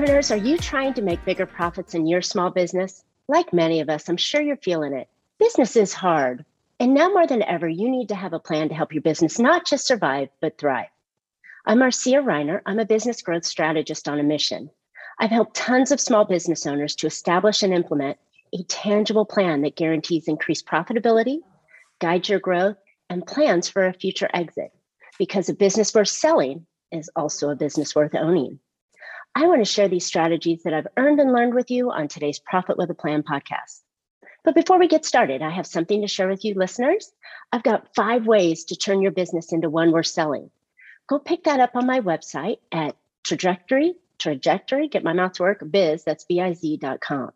Entrepreneurs, are you trying to make bigger profits in your small business? Like many of us, I'm sure you're feeling it. Business is hard. And now more than ever, you need to have a plan to help your business not just survive, but thrive. I'm Marcia Reiner. I'm a business growth strategist on a mission. I've helped tons of small business owners to establish and implement a tangible plan that guarantees increased profitability, guides your growth, and plans for a future exit. Because a business worth selling is also a business worth owning. I want to share these strategies that I've earned and learned with you on today's Profit with a Plan podcast. But before we get started, I have something to share with you, listeners. I've got five ways to turn your business into one worth selling. Go pick that up on my website at trajectory, trajectory, get my mouth to work, biz, that's B-I-Z.com.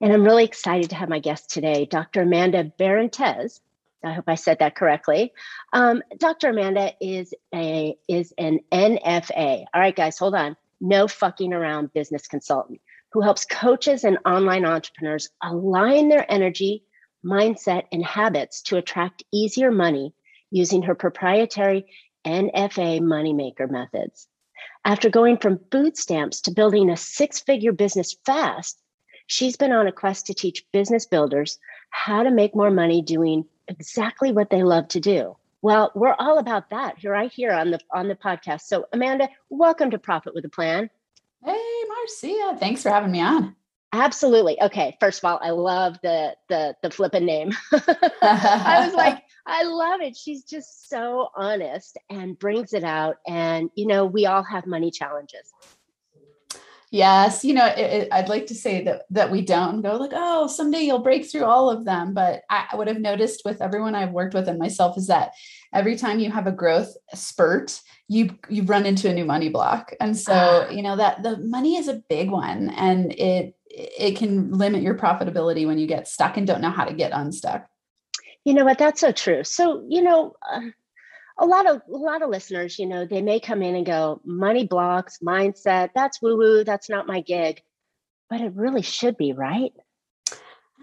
And I'm really excited to have my guest today, Dr. Amanda Barrentez. I hope I said that correctly. Um, Dr. Amanda is a is an NFA. All right, guys, hold on. No fucking around business consultant who helps coaches and online entrepreneurs align their energy, mindset, and habits to attract easier money using her proprietary NFA moneymaker methods. After going from food stamps to building a six figure business fast, she's been on a quest to teach business builders how to make more money doing exactly what they love to do. Well, we're all about that right here on the on the podcast. So, Amanda, welcome to Profit with a Plan. Hey, Marcia, thanks for having me on. Absolutely. Okay. First of all, I love the the the flipping name. I was like, I love it. She's just so honest and brings it out. And you know, we all have money challenges. Yes, you know, it, it, I'd like to say that that we don't go like, oh, someday you'll break through all of them. But I, what I've noticed with everyone I've worked with and myself is that every time you have a growth spurt, you you run into a new money block, and so ah. you know that the money is a big one, and it it can limit your profitability when you get stuck and don't know how to get unstuck. You know what? That's so true. So you know. Uh, a lot of a lot of listeners, you know, they may come in and go, money blocks, mindset, that's woo woo, that's not my gig. But it really should be, right?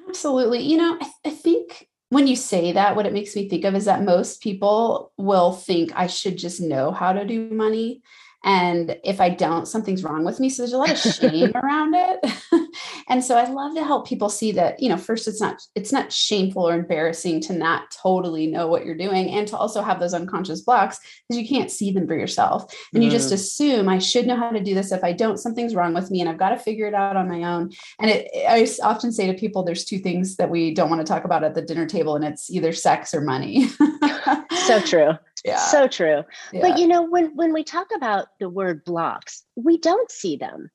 Absolutely. You know, I, th- I think when you say that, what it makes me think of is that most people will think I should just know how to do money. And if I don't, something's wrong with me. So there's a lot of shame around it. and so I love to help people see that, you know, first it's not it's not shameful or embarrassing to not totally know what you're doing and to also have those unconscious blocks because you can't see them for yourself. And mm. you just mm-hmm. assume I should know how to do this. If I don't, something's wrong with me and I've got to figure it out on my own. And it, I often say to people, there's two things that we don't want to talk about at the dinner table, and it's either sex or money. so true yeah. so true yeah. but you know when when we talk about the word blocks we don't see them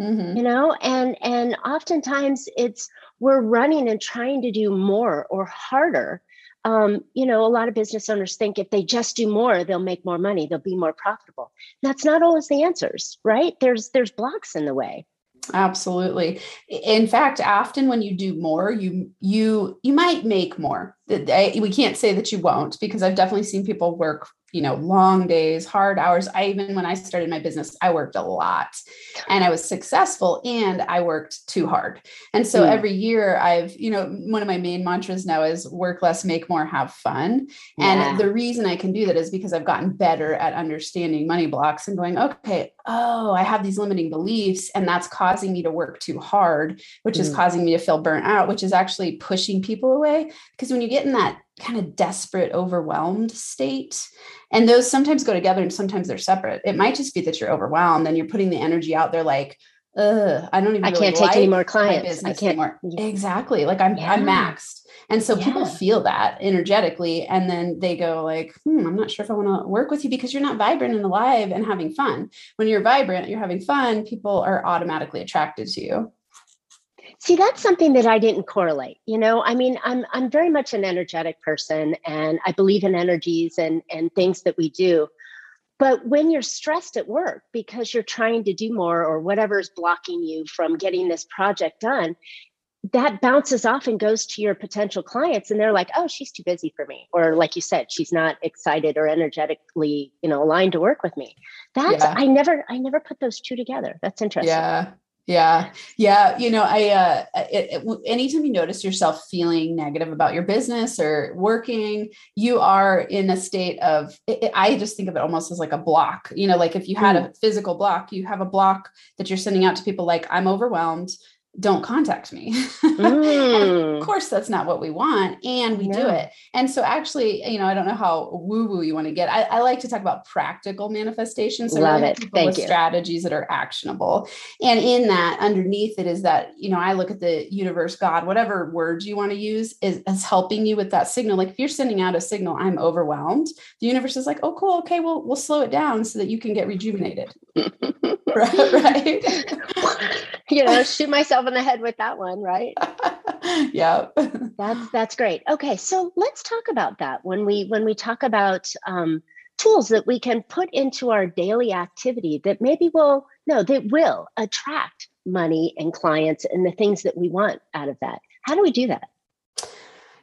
mm-hmm. you know and and oftentimes it's we're running and trying to do more or harder um, you know a lot of business owners think if they just do more they'll make more money they'll be more profitable that's not always the answers right there's there's blocks in the way absolutely. In fact often when you do more you you you might make more. We can't say that you won't because i've definitely seen people work you know long days hard hours i even when i started my business i worked a lot and i was successful and i worked too hard and so mm. every year i've you know one of my main mantras now is work less make more have fun yeah. and the reason i can do that is because i've gotten better at understanding money blocks and going okay oh i have these limiting beliefs and that's causing me to work too hard which mm. is causing me to feel burnt out which is actually pushing people away because when you get in that kind of desperate, overwhelmed state. And those sometimes go together and sometimes they're separate. It might just be that you're overwhelmed and you're putting the energy out there like, Ugh, I don't even. I really can't like take any more clients. I can't. Anymore. Exactly. Like I'm, yeah. I'm maxed, and so yeah. people feel that energetically, and then they go like, "Hmm, I'm not sure if I want to work with you because you're not vibrant and alive and having fun. When you're vibrant, you're having fun. People are automatically attracted to you." See, that's something that I didn't correlate. You know, I mean, I'm I'm very much an energetic person and I believe in energies and and things that we do. But when you're stressed at work because you're trying to do more or whatever's blocking you from getting this project done, that bounces off and goes to your potential clients and they're like, "Oh, she's too busy for me." Or like you said, she's not excited or energetically, you know, aligned to work with me. That's yeah. I never I never put those two together. That's interesting. Yeah. Yeah. Yeah. You know, I, uh, it, it, anytime you notice yourself feeling negative about your business or working, you are in a state of, it, I just think of it almost as like a block. You know, like if you had mm. a physical block, you have a block that you're sending out to people like, I'm overwhelmed don't contact me. Mm. of course, that's not what we want. And we no. do it. And so, actually, you know, I don't know how woo woo you want to get. I, I, like to talk about practical manifestations. So Love it. Thank you. Strategies that are actionable. And in that, underneath it is that, you know, I look at the universe, God, whatever words you want to use is, is helping you with that signal. Like if you're sending out a signal, I'm overwhelmed, the universe is like, oh, cool. Okay, well, we'll slow it down so that you can get rejuvenated. right. right. you know, shoot myself in the head with that one, right? yeah. That's that's great. Okay, so let's talk about that when we when we talk about um, tools that we can put into our daily activity that maybe will no, that will attract money and clients and the things that we want out of that. How do we do that?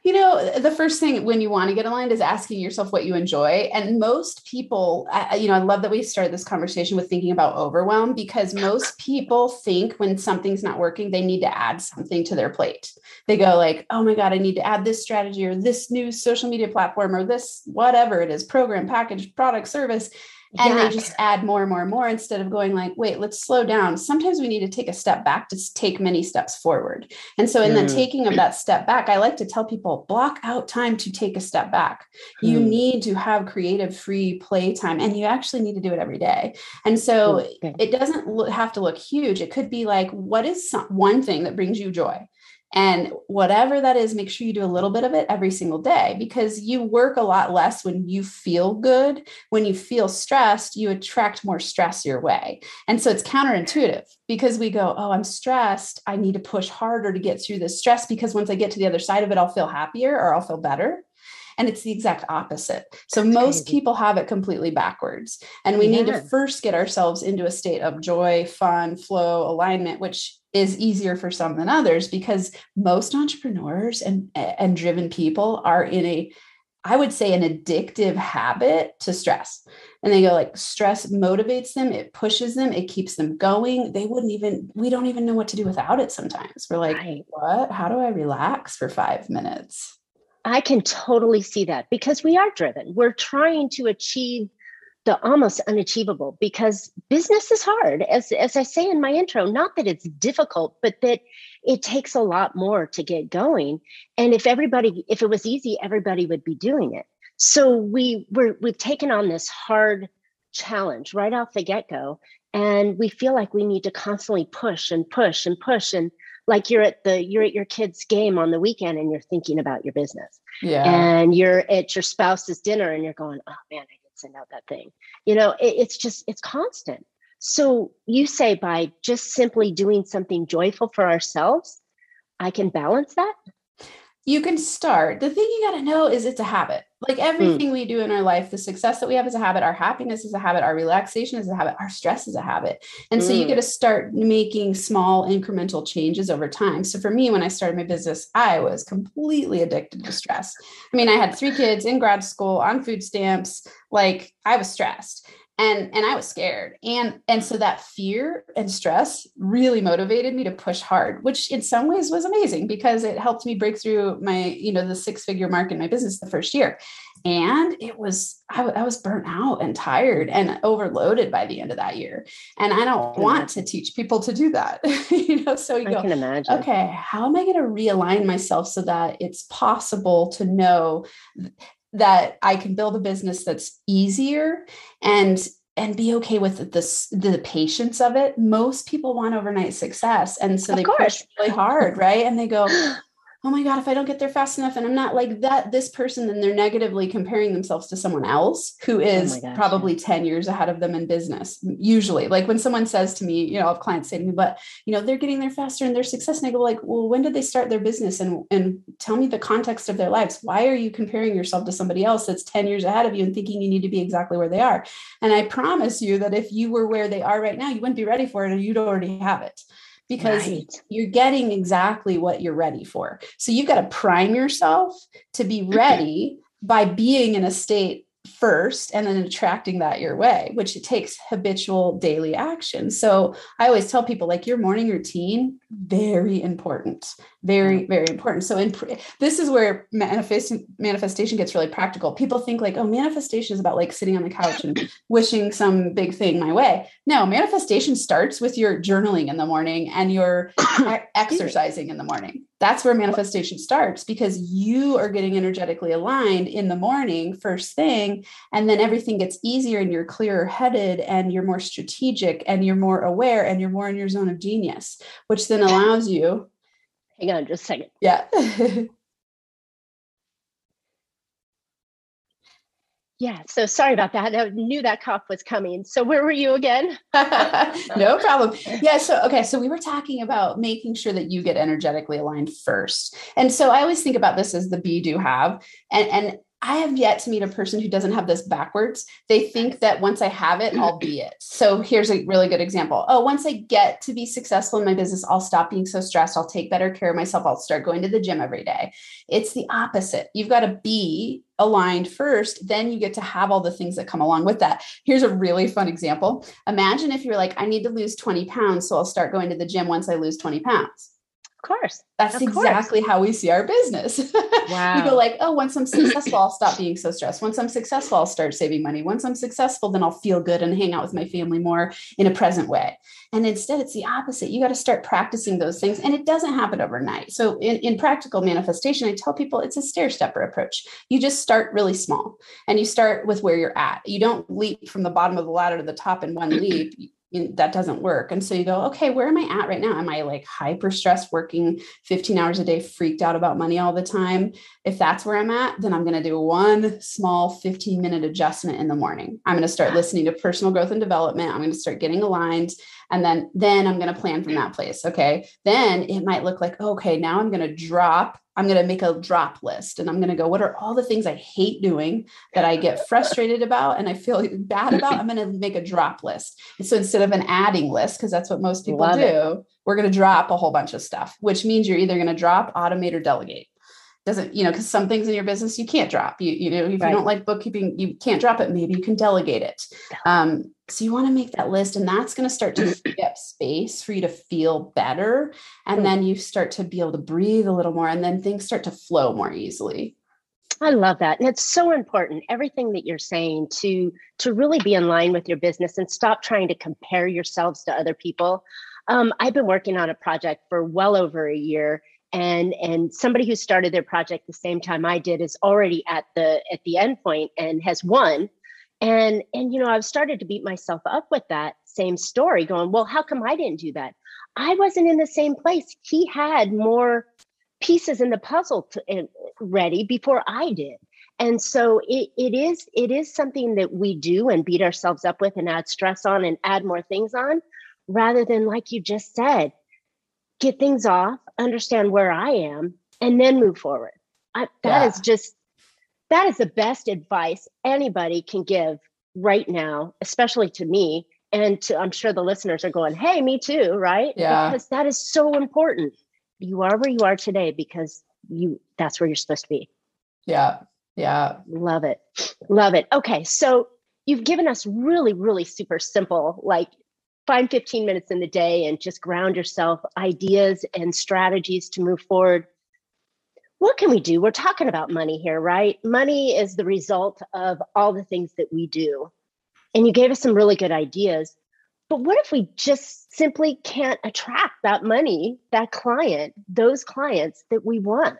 You know, the first thing when you want to get aligned is asking yourself what you enjoy. And most people, I, you know, I love that we started this conversation with thinking about overwhelm because most people think when something's not working, they need to add something to their plate. They go like, oh my God, I need to add this strategy or this new social media platform or this whatever it is, program, package, product, service and yeah. they just add more and more and more instead of going like wait let's slow down sometimes we need to take a step back to take many steps forward and so in mm. the taking of that step back i like to tell people block out time to take a step back mm. you need to have creative free play time and you actually need to do it every day and so okay. it doesn't have to look huge it could be like what is some, one thing that brings you joy and whatever that is, make sure you do a little bit of it every single day because you work a lot less when you feel good. When you feel stressed, you attract more stress your way. And so it's counterintuitive because we go, Oh, I'm stressed. I need to push harder to get through this stress because once I get to the other side of it, I'll feel happier or I'll feel better. And it's the exact opposite. So That's most crazy. people have it completely backwards. And we yeah. need to first get ourselves into a state of joy, fun, flow, alignment, which is easier for some than others because most entrepreneurs and and driven people are in a I would say an addictive habit to stress. And they go like stress motivates them, it pushes them, it keeps them going. They wouldn't even we don't even know what to do without it sometimes. We're like, right. "What? How do I relax for 5 minutes?" I can totally see that because we are driven. We're trying to achieve the almost unachievable because business is hard. As, as i say in my intro not that it's difficult but that it takes a lot more to get going. And if everybody if it was easy everybody would be doing it. So we we're, we've taken on this hard challenge right off the get-go and we feel like we need to constantly push and push and push. And like you're at the you're at your kid's game on the weekend and you're thinking about your business. Yeah. And you're at your spouse's dinner and you're going oh man i send out that thing. You know, it, it's just, it's constant. So you say by just simply doing something joyful for ourselves, I can balance that? You can start. The thing you got to know is it's a habit. Like hmm. everything mm. we do in our life, the success that we have is a habit, our happiness is a habit, our relaxation is a habit, our stress is a habit. And mm. so you hmm. get to start making small incremental changes over time. So for me, when I started my business, I was completely addicted to stress. I mean, I had three kids in grad school on food stamps, like I was stressed and and i was scared. And and so that fear and stress really motivated me to push hard which in some ways was amazing because it helped me break through my you know the six figure mark in my business the first year. And it was I, was burnt out and tired and overloaded by the end of that year. And i don't hmm. want to teach people to do that. You know so you I go can imagine. okay how am i going to realign myself so that it's possible to know that I can build a business that's easier and and be okay with the, the patience of it. Most people want overnight success. And so they push really hard, right? And they go, oh my God, if I don't get there fast enough and I'm not like that, this person, then they're negatively comparing themselves to someone else who oh is oh oh gosh, probably yeah. 10 years ahead of them in business. Usually, like when someone says to me, you know, if clients say to me, but you know, they're getting there faster and their success. And I go like, well, when did they start their business? And and tell me the context of their lives. Why are you comparing yourself to somebody else that's 10 years ahead of you and thinking you need to be exactly where they are? And I promise you that if you were where they are right now, you wouldn't be ready for it or you'd already have it because right. you're getting exactly what you're ready for. So you've got to prime yourself to be mm-hmm. ready by being in a state first and then attracting that your way, which it takes habitual daily action. So I always tell people like your morning routine, very important, very, very important. So in this is where manifest, manifestation gets really practical. People think like, oh, manifestation is about like sitting on the couch and wishing some big thing my way. No, manifestation starts with your journaling in the morning and your exercising in the morning. That's where manifestation starts because you are getting energetically aligned in the morning, first thing, and then everything gets easier and you're clearer headed and you're more strategic and you're more aware and you're more in your zone of genius, which then allows you. Hang on just a second. Yeah. Yeah, so sorry about that. I knew that cough was coming. So where were you again? no problem. Yeah, so okay, so we were talking about making sure that you get energetically aligned first. And so I always think about this as the be do have. And and I have yet to meet a person who doesn't have this backwards. They think that once I have it, I'll be it. So here's a really good example. Oh, once I get to be successful in my business, I'll stop being so stressed. I'll take better care of myself. I'll start going to the gym every day. It's the opposite. You've got to be aligned first, then you get to have all the things that come along with that. Here's a really fun example. Imagine if you're like, I need to lose 20 pounds, so I'll start going to the gym once I lose 20 pounds course. That's of exactly course. how we see our business. Wow. we go like, oh, once I'm successful, I'll stop being so stressed. Once I'm successful, I'll start saving money. Once I'm successful, then I'll feel good and hang out with my family more in a present way. And instead, it's the opposite. You got to start practicing those things. And it doesn't happen overnight. So in, in practical manifestation, I tell people it's a stair stepper approach. You just start really small and you start with where you're at. You don't leap from the bottom of the ladder to the top in one leap that doesn't work. And so you go, okay, where am I at right now? Am I like hyper stressed, working 15 hours a day, freaked out about money all the time? If that's where I'm at, then I'm going to do one small 15 minute adjustment in the morning. I'm going to start listening to personal growth and development. I'm going to start getting aligned. And then, then I'm going to plan from that place. Okay. Then it might look like, okay, now I'm going to drop I'm going to make a drop list and I'm going to go, what are all the things I hate doing that I get frustrated about and I feel bad about? I'm going to make a drop list. And so instead of an adding list, because that's what most people Love do, it. we're going to drop a whole bunch of stuff, which means you're either going to drop, automate, or delegate doesn't you know because some things in your business you can't drop you you know if right. you don't like bookkeeping you can't drop it maybe you can delegate it um, so you want to make that list and that's going to start to free up space for you to feel better and then you start to be able to breathe a little more and then things start to flow more easily I love that. And it's so important everything that you're saying to to really be in line with your business and stop trying to compare yourselves to other people. Um, I've been working on a project for well over a year and and somebody who started their project the same time I did is already at the at the end point and has won. And and you know I've started to beat myself up with that same story going well how come I didn't do that? I wasn't in the same place. He had more pieces in the puzzle to, uh, ready before I did. And so it, it is it is something that we do and beat ourselves up with and add stress on and add more things on rather than like you just said get things off, understand where I am, and then move forward. I, that yeah. is just that is the best advice anybody can give right now, especially to me. And to, I'm sure the listeners are going, "Hey, me too!" Right? Yeah. Because that is so important. You are where you are today because you that's where you're supposed to be. Yeah. Yeah. Love it. Love it. Okay. So you've given us really, really super simple, like find 15 minutes in the day and just ground yourself ideas and strategies to move forward. What can we do? We're talking about money here right? Money is the result of all the things that we do. And you gave us some really good ideas but what if we just simply can't attract that money that client those clients that we want?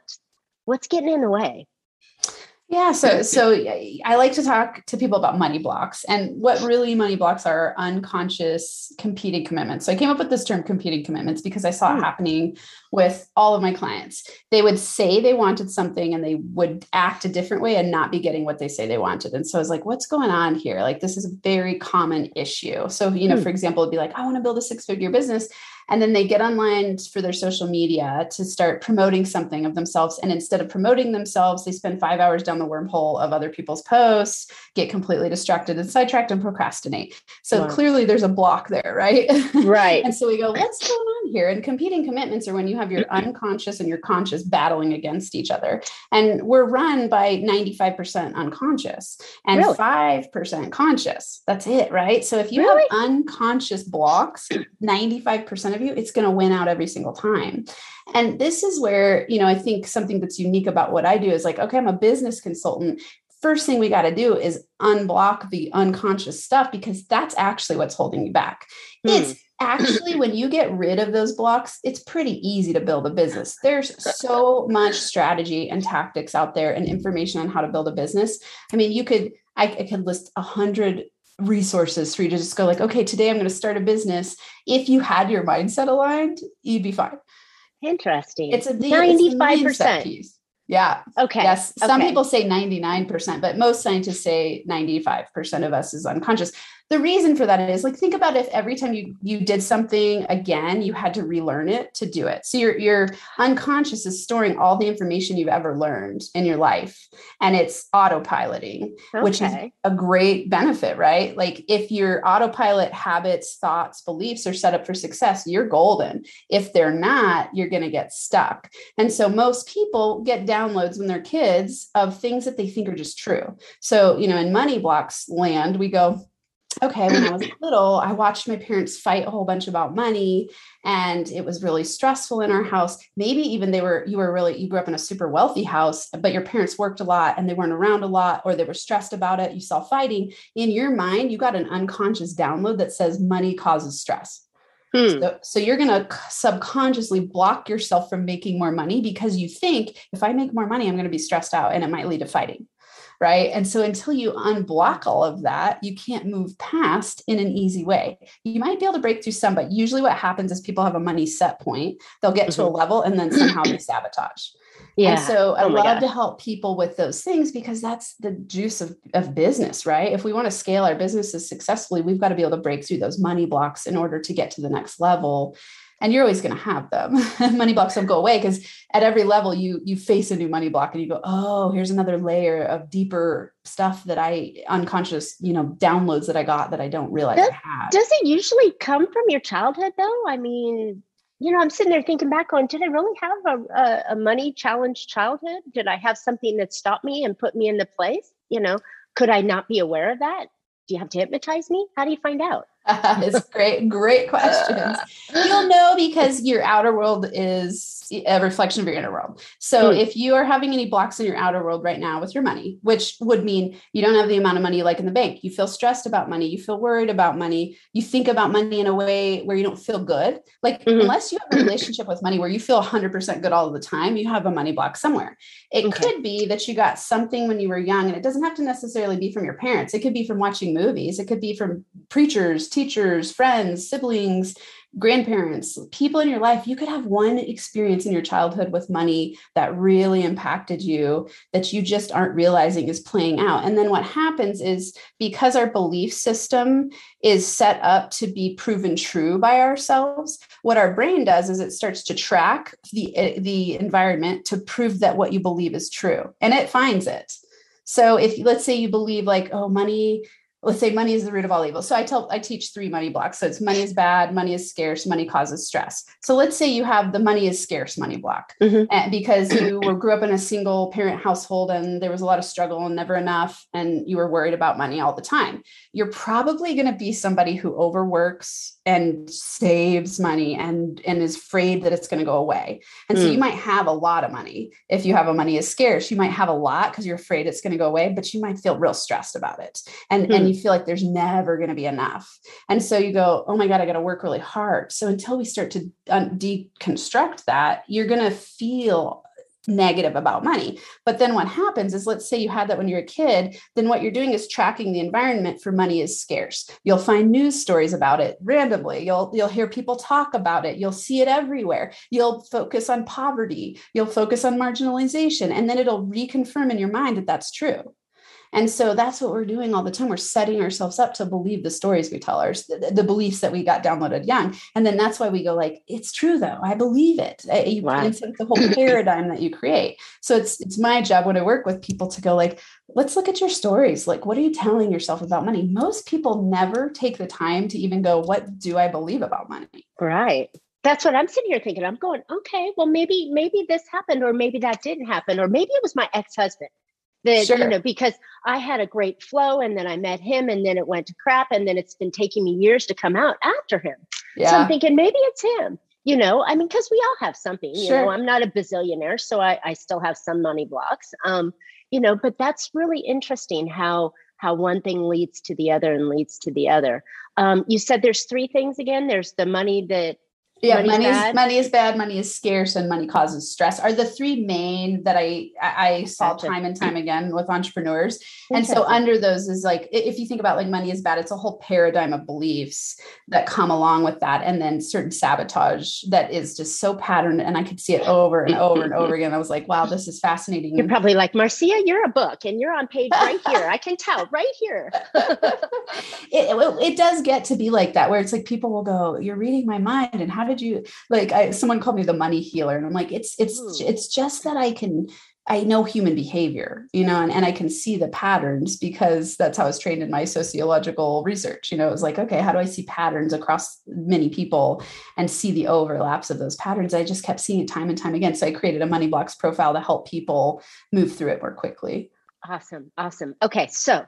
What's getting in the way yeah, so so I like to talk to people about money blocks and what really money blocks are unconscious competing commitments. So I came up with this term competing commitments because I saw it hmm. happening with all of my clients. They would say they wanted something and they would act a different way and not be getting what they say they wanted. And so I was like, what's going on here? Like this is a very common issue. So, you know, hmm. for example, it'd be like, I want to build a six-figure business and then they get online for their social media to start promoting something of themselves and instead of promoting themselves they spend five hours down the wormhole of other people's posts get completely distracted and sidetracked and procrastinate so wow. clearly there's a block there right right and so we go what's going on here. And competing commitments are when you have your mm-hmm. unconscious and your conscious battling against each other. And we're run by 95% unconscious and really? 5% conscious. That's it, right? So if you really? have unconscious blocks, 95% of you, it's going to win out every single time. And this is where, you know, I think something that's unique about what I do is like, okay, I'm a business consultant first thing we got to do is unblock the unconscious stuff because that's actually what's holding you back. Hmm. It's actually when you get rid of those blocks, it's pretty easy to build a business. There's so much strategy and tactics out there and information on how to build a business. I mean, you could I, I could list a hundred resources for you to just go like, okay, today I'm going to start a business. If you had your mindset aligned, you'd be fine. Interesting. It's a 95%. piece. Yeah. Okay. Yes. Some okay. people say 99%, but most scientists say 95% of us is unconscious the reason for that is like think about if every time you you did something again you had to relearn it to do it. So your your unconscious is storing all the information you've ever learned in your life and it's autopiloting okay. which is a great benefit right? Like if your autopilot habits thoughts beliefs are set up for success you're golden. If they're not you're going to get stuck. And so most people get downloads when they're kids of things that they think are just true. So you know in money blocks land we go okay, when I was little, I watched my parents fight a whole bunch about money and it was really stressful in our house. Maybe even they were, you were really, you grew up in a super wealthy house, but your parents worked a lot and they weren't around a lot or they were stressed about it. You saw fighting in your mind, you got an unconscious download that says money causes stress. Hmm. So, so, you're going to subconsciously block yourself from making more money because you think if I make more money, I'm going to be stressed out and it might lead to fighting right? And so until you unblock all of that, you can't move past in an easy way. You might be able to break through some, but usually what happens is people have a money set point. They'll get mm-hmm. to a mm-hmm. level and then somehow they sabotage. Yeah. And so I oh love gosh. to help people with those things because that's the juice of, of business, right? If we want to scale our businesses successfully, we've got to be able to break through those money blocks in order to get to the next level and you're always going to have them. Money blocks don't go away because at every level you you face a new money block and you go oh here's another layer of deeper stuff that i unconscious you know downloads that i got that i don't realize does, i have does it usually come from your childhood though? I mean you know i'm sitting there thinking back on did i really have a, a, a money challenged childhood? Did i have something that stopped me and put me into place? You know could i not be aware of that? Do you have to hypnotize me? How do you find out it's great, great questions. You'll know because your outer world is a reflection of your inner world. So mm. if you are having any blocks in your outer world right now with your money, which would mean you don't have the amount of money you like in the bank, you feel stressed about money, you feel worried about money, you think about money in a way where you don't feel good. Like mm-hmm. unless you have a relationship with money where you feel 100% good all the time, you have a money block somewhere. It okay. could be that you got something when you were young and it doesn't have to necessarily be from your parents. It could be from watching movies, it could be from preachers, teachers, friends, siblings, grandparents, people in your life, you could have one experience in your childhood with money that really impacted you that you just aren't realizing is playing out. And then what happens is because our belief system is set up to be proven true by ourselves, what our brain does is it starts to track the, eh, the environment to prove that what you believe is true and it finds it. So if let's say you believe like, oh, money let's say money is the root of all evil. So I tell I teach three money blocks. So it's money is bad, money is scarce, money causes stress. So let's say you have the money is scarce money block mm-hmm. and because you were, grew up in a single parent household and there was a lot of struggle and never enough and you were worried about money all the time. You're probably going to be somebody who overworks and saves money and and is afraid that it's going to go away. And mm. so you mm. might have a lot of money. If you have a money is scarce, you might have a lot because you're afraid it's going to go away, but you might feel real stressed about it. And mm. and you feel like there's never going to be enough. And so you go, "Oh my god, I got to work really hard." So until we start to deconstruct that, you're going to feel negative about money. But then what happens is, let's say you had that when you're a kid, then what you're doing is tracking the environment for money is scarce. You'll find news stories about it randomly. You'll you'll hear people talk about it. You'll see it everywhere. You'll focus on poverty. You'll focus on marginalization, and then it'll reconfirm in your mind that that's true. And so that's what we're doing all the time. We're setting ourselves up to believe the stories we tell ours, the, the beliefs that we got downloaded young. And then that's why we go like, it's true though. I believe it. Uh, you, wow. It's the whole paradigm that you create. So it's it's my job when I work with people to go like, let's look at your stories. Like, what are you telling yourself about money? Most people never take the time to even go, what do I believe about money? Right that's what I'm sitting here thinking. I'm going, okay, well, maybe, maybe this happened, or maybe that didn't happen, or maybe it was my ex-husband that, sure. you know, because I had a great flow and then I met him and then it went to crap. And then it's been taking me years to come out after him. Yeah. So I'm thinking maybe it's him, you know, I mean, because we all have something, you sure. know, I'm not a bazillionaire, so I, I still have some money blocks. Um, you know, but that's really interesting how how one thing leads to the other and leads to the other. Um, you said there's three things again. There's the money that yeah money is money is bad? money is scarce and money causes stress are the three main that i i saw time and time again with entrepreneurs. And so under those is like if you think about like money is bad it's a whole paradigm of beliefs that come along with that and then certain sabotage that is just so patterned and i could see it over and over and over again. I was like wow this is fascinating. You're probably like marcia you're a book and you're on page right here. I can tell right here. It, it, it does get to be like that where it's like people will go you're reading my mind and how did you like I, someone called me the money healer and i'm like it's it's Ooh. it's just that i can i know human behavior you know and, and i can see the patterns because that's how i was trained in my sociological research you know it was like okay how do i see patterns across many people and see the overlaps of those patterns? I just kept seeing it time and time again so i created a money blocks profile to help people move through it more quickly. Awesome awesome. Okay so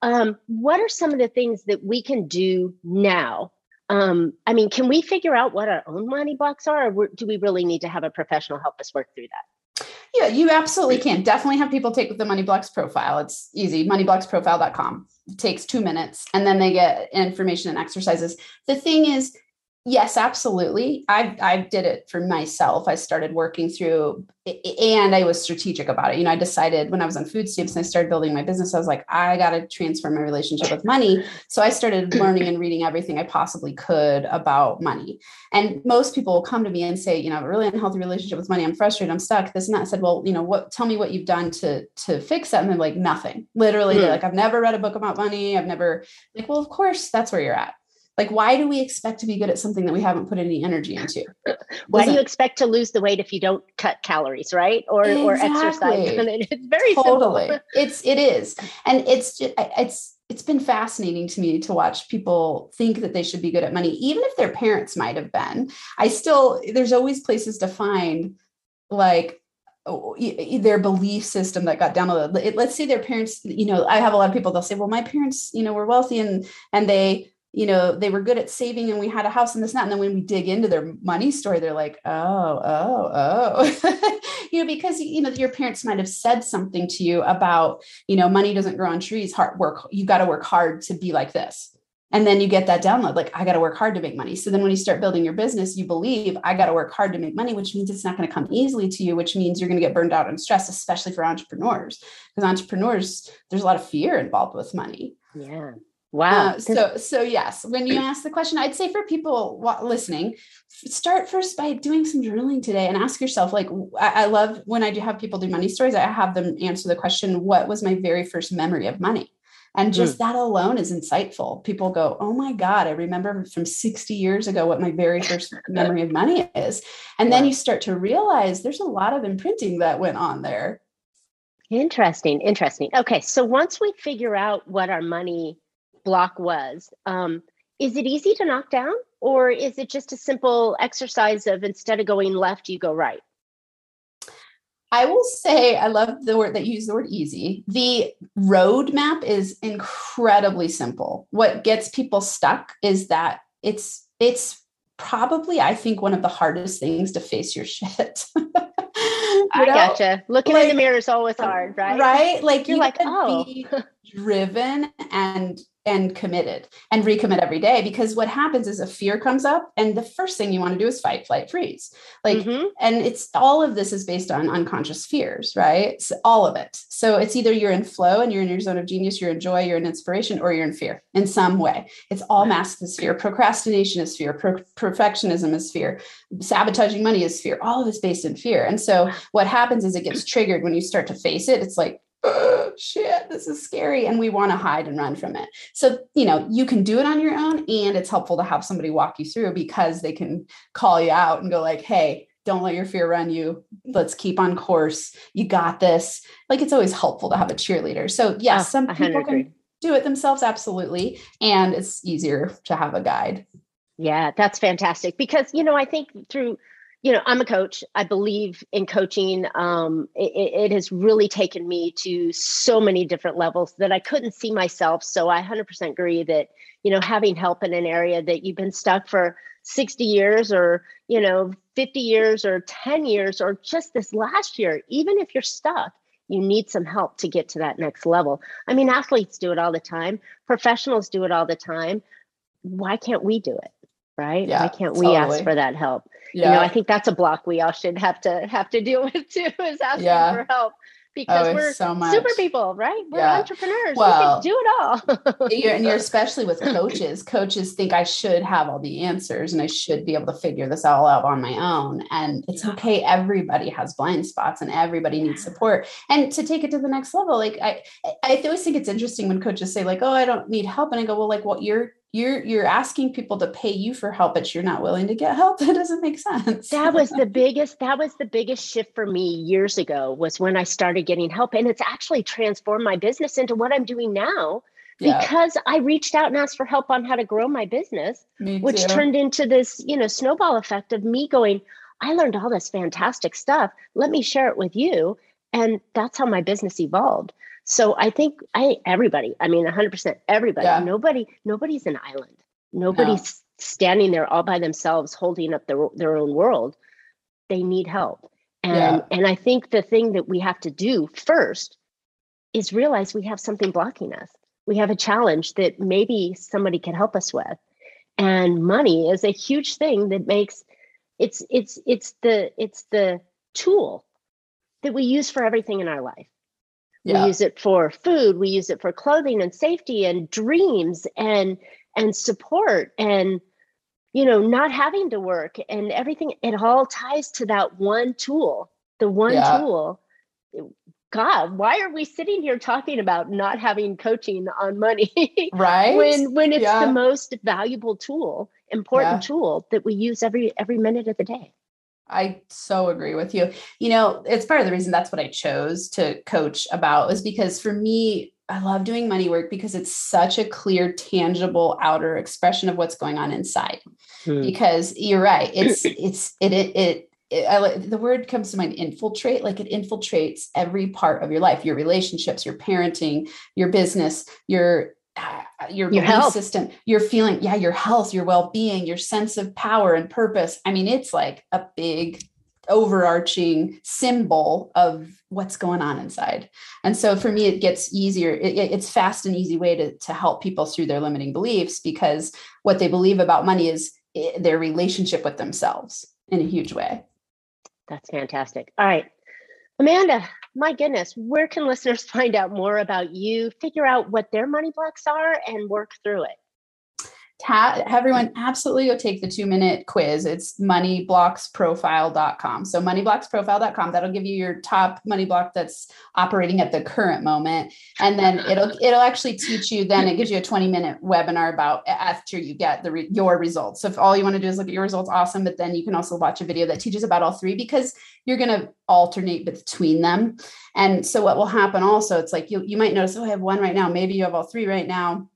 um, what are some of the things that we can do now um, I mean, can we figure out what our own money blocks are, or do we really need to have a professional help us work through that? Yeah, you absolutely can. Definitely have people take the Money Blocks profile. It's easy, moneyblocksprofile.com. It takes two minutes and then they get information and exercises. The thing is, Yes, absolutely. I I did it for myself. I started working through and I was strategic about it. You know, I decided when I was on food stamps and I started building my business, I was like, I got to transform my relationship with money. So I started learning and reading everything I possibly could about money. And most people will come to me and say, you know, I have a really unhealthy relationship with money. I'm frustrated. I'm stuck. This and that. I said, well, you know, what? Tell me what you've done to to fix that. And they're like, nothing. Literally, mm-hmm. like, I've never read a book about money. I've never like, well, of course, that's where you're at. Like, why do we expect to be good at something that we haven't put any energy into? why do you expect to lose the weight if you don't cut calories, right? Or exactly. or exercise? it's very totally. Simple. it's it is, and it's just, it's it's been fascinating to me to watch people think that they should be good at money, even if their parents might have been. I still there's always places to find like their belief system that got downloaded. Let's say their parents, you know, I have a lot of people, they'll say, well, my parents, you know, were wealthy and, and they, you know, they were good at saving and we had a house and this and that. And then when we dig into their money story, they're like, oh, oh, oh, you know, because, you know, your parents might have said something to you about, you know, money doesn't grow on trees, hard work. You got to work hard to be like this. And then you get that download, like, I got to work hard to make money. So then when you start building your business, you believe I got to work hard to make money, which means it's not going to come easily to you, which means you're going to get burned out and stressed, especially for entrepreneurs. Because entrepreneurs, there's a lot of fear involved with money. Yeah. Wow. Uh, so, so yes, when you ask the question, I'd say for people listening, start first by doing some journaling today and ask yourself, like, I, I love when I do have people do money stories, I have them answer the question, what was my very first memory of money? And just mm. that alone is insightful. People go, Oh my God, I remember from 60 years ago what my very first memory of money is. And wow. then you start to realize there's a lot of imprinting that went on there. Interesting. Interesting. Okay. So once we figure out what our money block was. Um, is it easy to knock down, or is it just a simple exercise of instead of going left, you go right? I will say I love the word that you use the word easy. The roadmap is incredibly simple. What gets people stuck is that it's it's probably I think one of the hardest things to face your shit. I know? gotcha. Looking like, in the mirror is always hard, right? Right? Like you're you like, oh, driven and and committed and recommit every day because what happens is a fear comes up and the first thing you want to do is fight flight freeze. Like mm-hmm. and it's all of this is based on unconscious fears right? All of it. So it's either you're in flow and you're in your zone of genius you're in joy you're in inspiration or you're in fear in some way. It's all masked as fear. Procrastination is fear. Perfectionism is fear. Sabotaging money is fear. All of it's based in fear. And so what happens is it gets triggered. When you start to face it it's like oh, shit, this is scary. And we want to hide and run from it. So, you know, you can do it on your own. And it's helpful to have somebody walk you through because they can call you out and go, like, hey, don't let your fear run you. Let's keep on course. You got this. Like it's always helpful to have a cheerleader. So, yes, oh, some people can do it themselves, absolutely. And it's easier to have a guide. Yeah, that's fantastic because, you know, I think through, you know, I'm a coach. I believe in coaching. Um, it, it, has really taken me to so many different levels that I couldn't see myself. So I 100% agree that, you know, having help in an area that you've been stuck for 60 years or, you know, 50 years or 10 years or just this last year, even if you're stuck, you need some help to get to that next level. I mean, athletes do it all the time, professionals do it all the time. Why can't we do it? Right? Yeah, Why can't totally. we ask for that help? Yeah. You know, I think that's a block we all should have to have to deal with too, is asking yeah. for help because oh, we're so super people, right? We're yeah. entrepreneurs. Well, we can do it all. and you're especially with coaches. Coaches think I should have all the answers and I should be able to figure this all out on my own. And it's okay. Everybody has blind spots and everybody needs support. And to take it to the next level, like I, I always think it's interesting when coaches say like, "Oh, I don't need help," and I go, "Well, like, what you're you're you're asking people to pay you for help but you're not willing to get help? That doesn't make sense. That was the biggest that was the biggest shift for me years ago was when i started getting help and it's actually transformed my business into what i'm doing now yeah. because i reached out and asked for help on how to grow my business which turned into this you know snowball effect of me going i learned all this fantastic stuff. Let me share it with you. And that's how my business evolved so I think I everybody, I mean 100% everybody, yeah. nobody nobody's an island. Nobody's no. standing there all by themselves holding up their their own world. They need help. And yeah. and I think the thing that we have to do first is realize we have something blocking us. We have a challenge that maybe somebody can help us with. And money is a huge thing that makes it's it's it's the it's the tool that we use for everything in our life yeah. we use it for food we use it for clothing and safety and dreams and and support and you know not having to work and everything it all ties to that one tool the one yeah. tool god why are we sitting here talking about not having coaching on money right when when it's yeah. the most valuable tool important tool that we use every every minute of the day I so agree with you. You know, it's part of the reason that's what I chose to coach about was because for me, I love doing money work because it's such a clear, tangible outer expression of what's going on inside. Hmm. Because you're right, it's it's it it it, it I, the word comes to mind infiltrate like it infiltrates every part of your life your relationships your parenting your business your your, your health system, your feeling, yeah, your health, your well-being, your sense of power and purpose. I mean, it's like a big overarching symbol of what's going on inside. And so for me, it gets easier. It, it's fast and easy way to, to help people through their limiting beliefs because what they believe about money is eh, their relationship with themselves in a huge way. That's fantastic. All right. Amanda, my goodness, where can listeners find out more about you, figure out what their money blocks are, and work through it? Ta- everyone absolutely go take the two minute quiz. It's moneyblocksprofile.com. So moneyblocksprofile.com, that'll give you your top money block that's operating at the current moment. And then it'll, it'll actually teach you, then it gives you a 20 minute webinar about after you get the, re- your results. So if all you want to do is look at your results, awesome. But then you can also watch a video that teaches about all three because you're going to alternate between them. And so what will happen also, it's like you, you might notice, oh, I have one right now. Maybe you have all three right now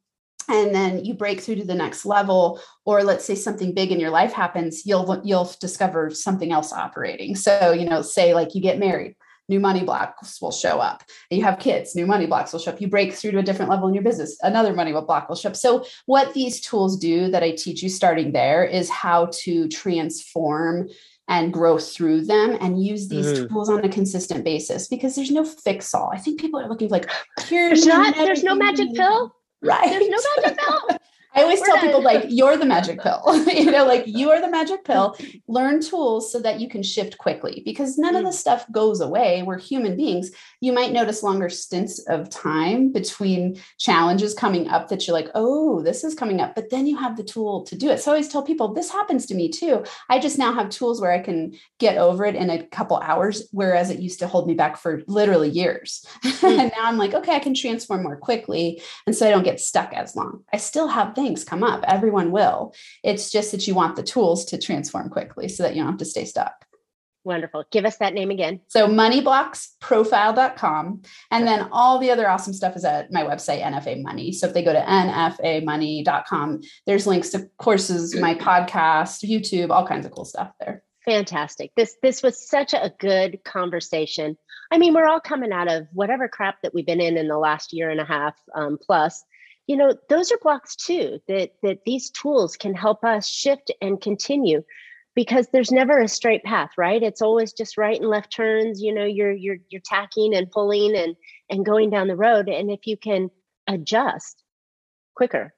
and then you break through to the next level or let's say something big in your life happens you'll you'll discover something else operating so you know say like you get married new money blocks will show up you have kids new money blocks will show up you break through to a different level in your business another money block will show up so what these tools do that i teach you starting there is how to transform and grow through them and use these mm. tools on a consistent basis because there's no fix all. I think people are looking for like, here's not, there's no magic pill. Right. There's no magic pill. I always We're tell people like you're the magic pill. you know, like you are the magic pill. Learn tools so that you can shift quickly because none of the mm. stuff goes away. We're human beings. You might notice longer stints of time between challenges coming up that you're like, "Oh, this is coming up." But then you have the tool to do it. So I always tell people this happens to me too. I just now have tools where I can get over it in a couple hours whereas it used to hold me back for literally years. Mm. and now I'm like, "Okay, I can transform more quickly." And so I don't get stuck as long. I still have things come up. Everyone will. It's just that you want the tools to transform quickly so that you don't have to stay stuck. Wonderful. Give us that name again. So moneyblocksprofile.com. And then all the other awesome stuff is at my website, NFA Money. So if they go to nfamoney.com, there's links to courses, my podcast, YouTube, all kinds of cool stuff there. Fantastic. This this was such a good conversation. I mean, we're all coming out of whatever crap that we've been in in the last year and a half um, plus. You know, those are blocks too. That that these tools can help us shift and continue because there's never a straight path right? It's always just right and left turns you know you're you're you're tacking and pulling and and going down the road and if you can adjust quicker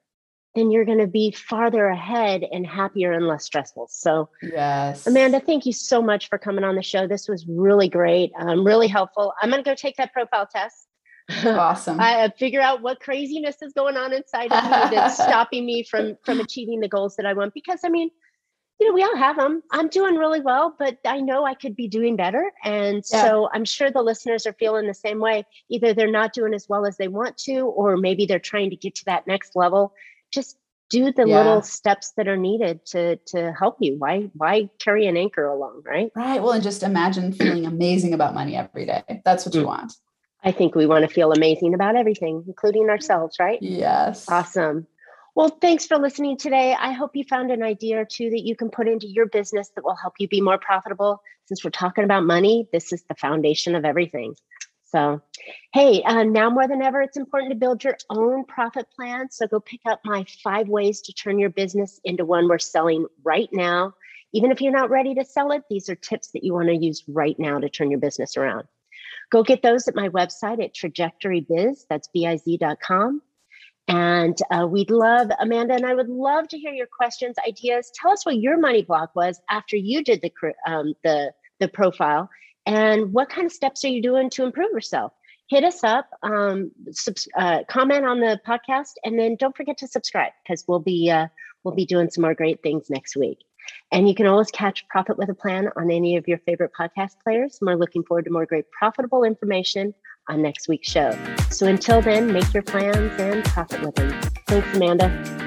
then you're going to be farther ahead and happier and less stressful. So yes. Amanda thank you so much for coming on the show. This was really great um, really helpful. I'm going to go take that profile test awesome i figure out what craziness is going on inside of me that's stopping me from from achieving the goals that i want because i mean you know, we all have them. I'm doing really well, but I know I could be doing better. And yeah. so I'm sure the listeners are feeling the same way. Either they're not doing as well as they want to, or maybe they're trying to get to that next level. Just do the yeah. little steps that are needed to to help you. Why why carry an anchor along, right? Right. Well, and just imagine feeling amazing about money every day. That's what you mm. want. I think we want to feel amazing about everything, including ourselves, right? Yes. Awesome. Well, thanks for listening today. I hope you found an idea or two that you can put into your business that will help you be more profitable. Since we're talking about money, this is the foundation of everything. So, hey, uh, now more than ever, it's important to build your own profit plan. So, go pick up my five ways to turn your business into one we're selling right now. Even if you're not ready to sell it, these are tips that you want to use right now to turn your business around. Go get those at my website at trajectorybiz, that's biz.com. And uh, we'd love, Amanda and I would love to hear your questions, ideas. Tell us what your money block was after you did the um, the the profile, and what kind of steps are you doing to improve yourself? Hit us up, um, subs- uh, comment on the podcast, and then don't forget to subscribe because we'll be uh, we'll be doing some more great things next week. And you can always catch Profit with a Plan on any of your favorite podcast players. And we're looking forward to more great profitable information on next week's show. So until then, make your plans and profit with them. Thanks, Amanda.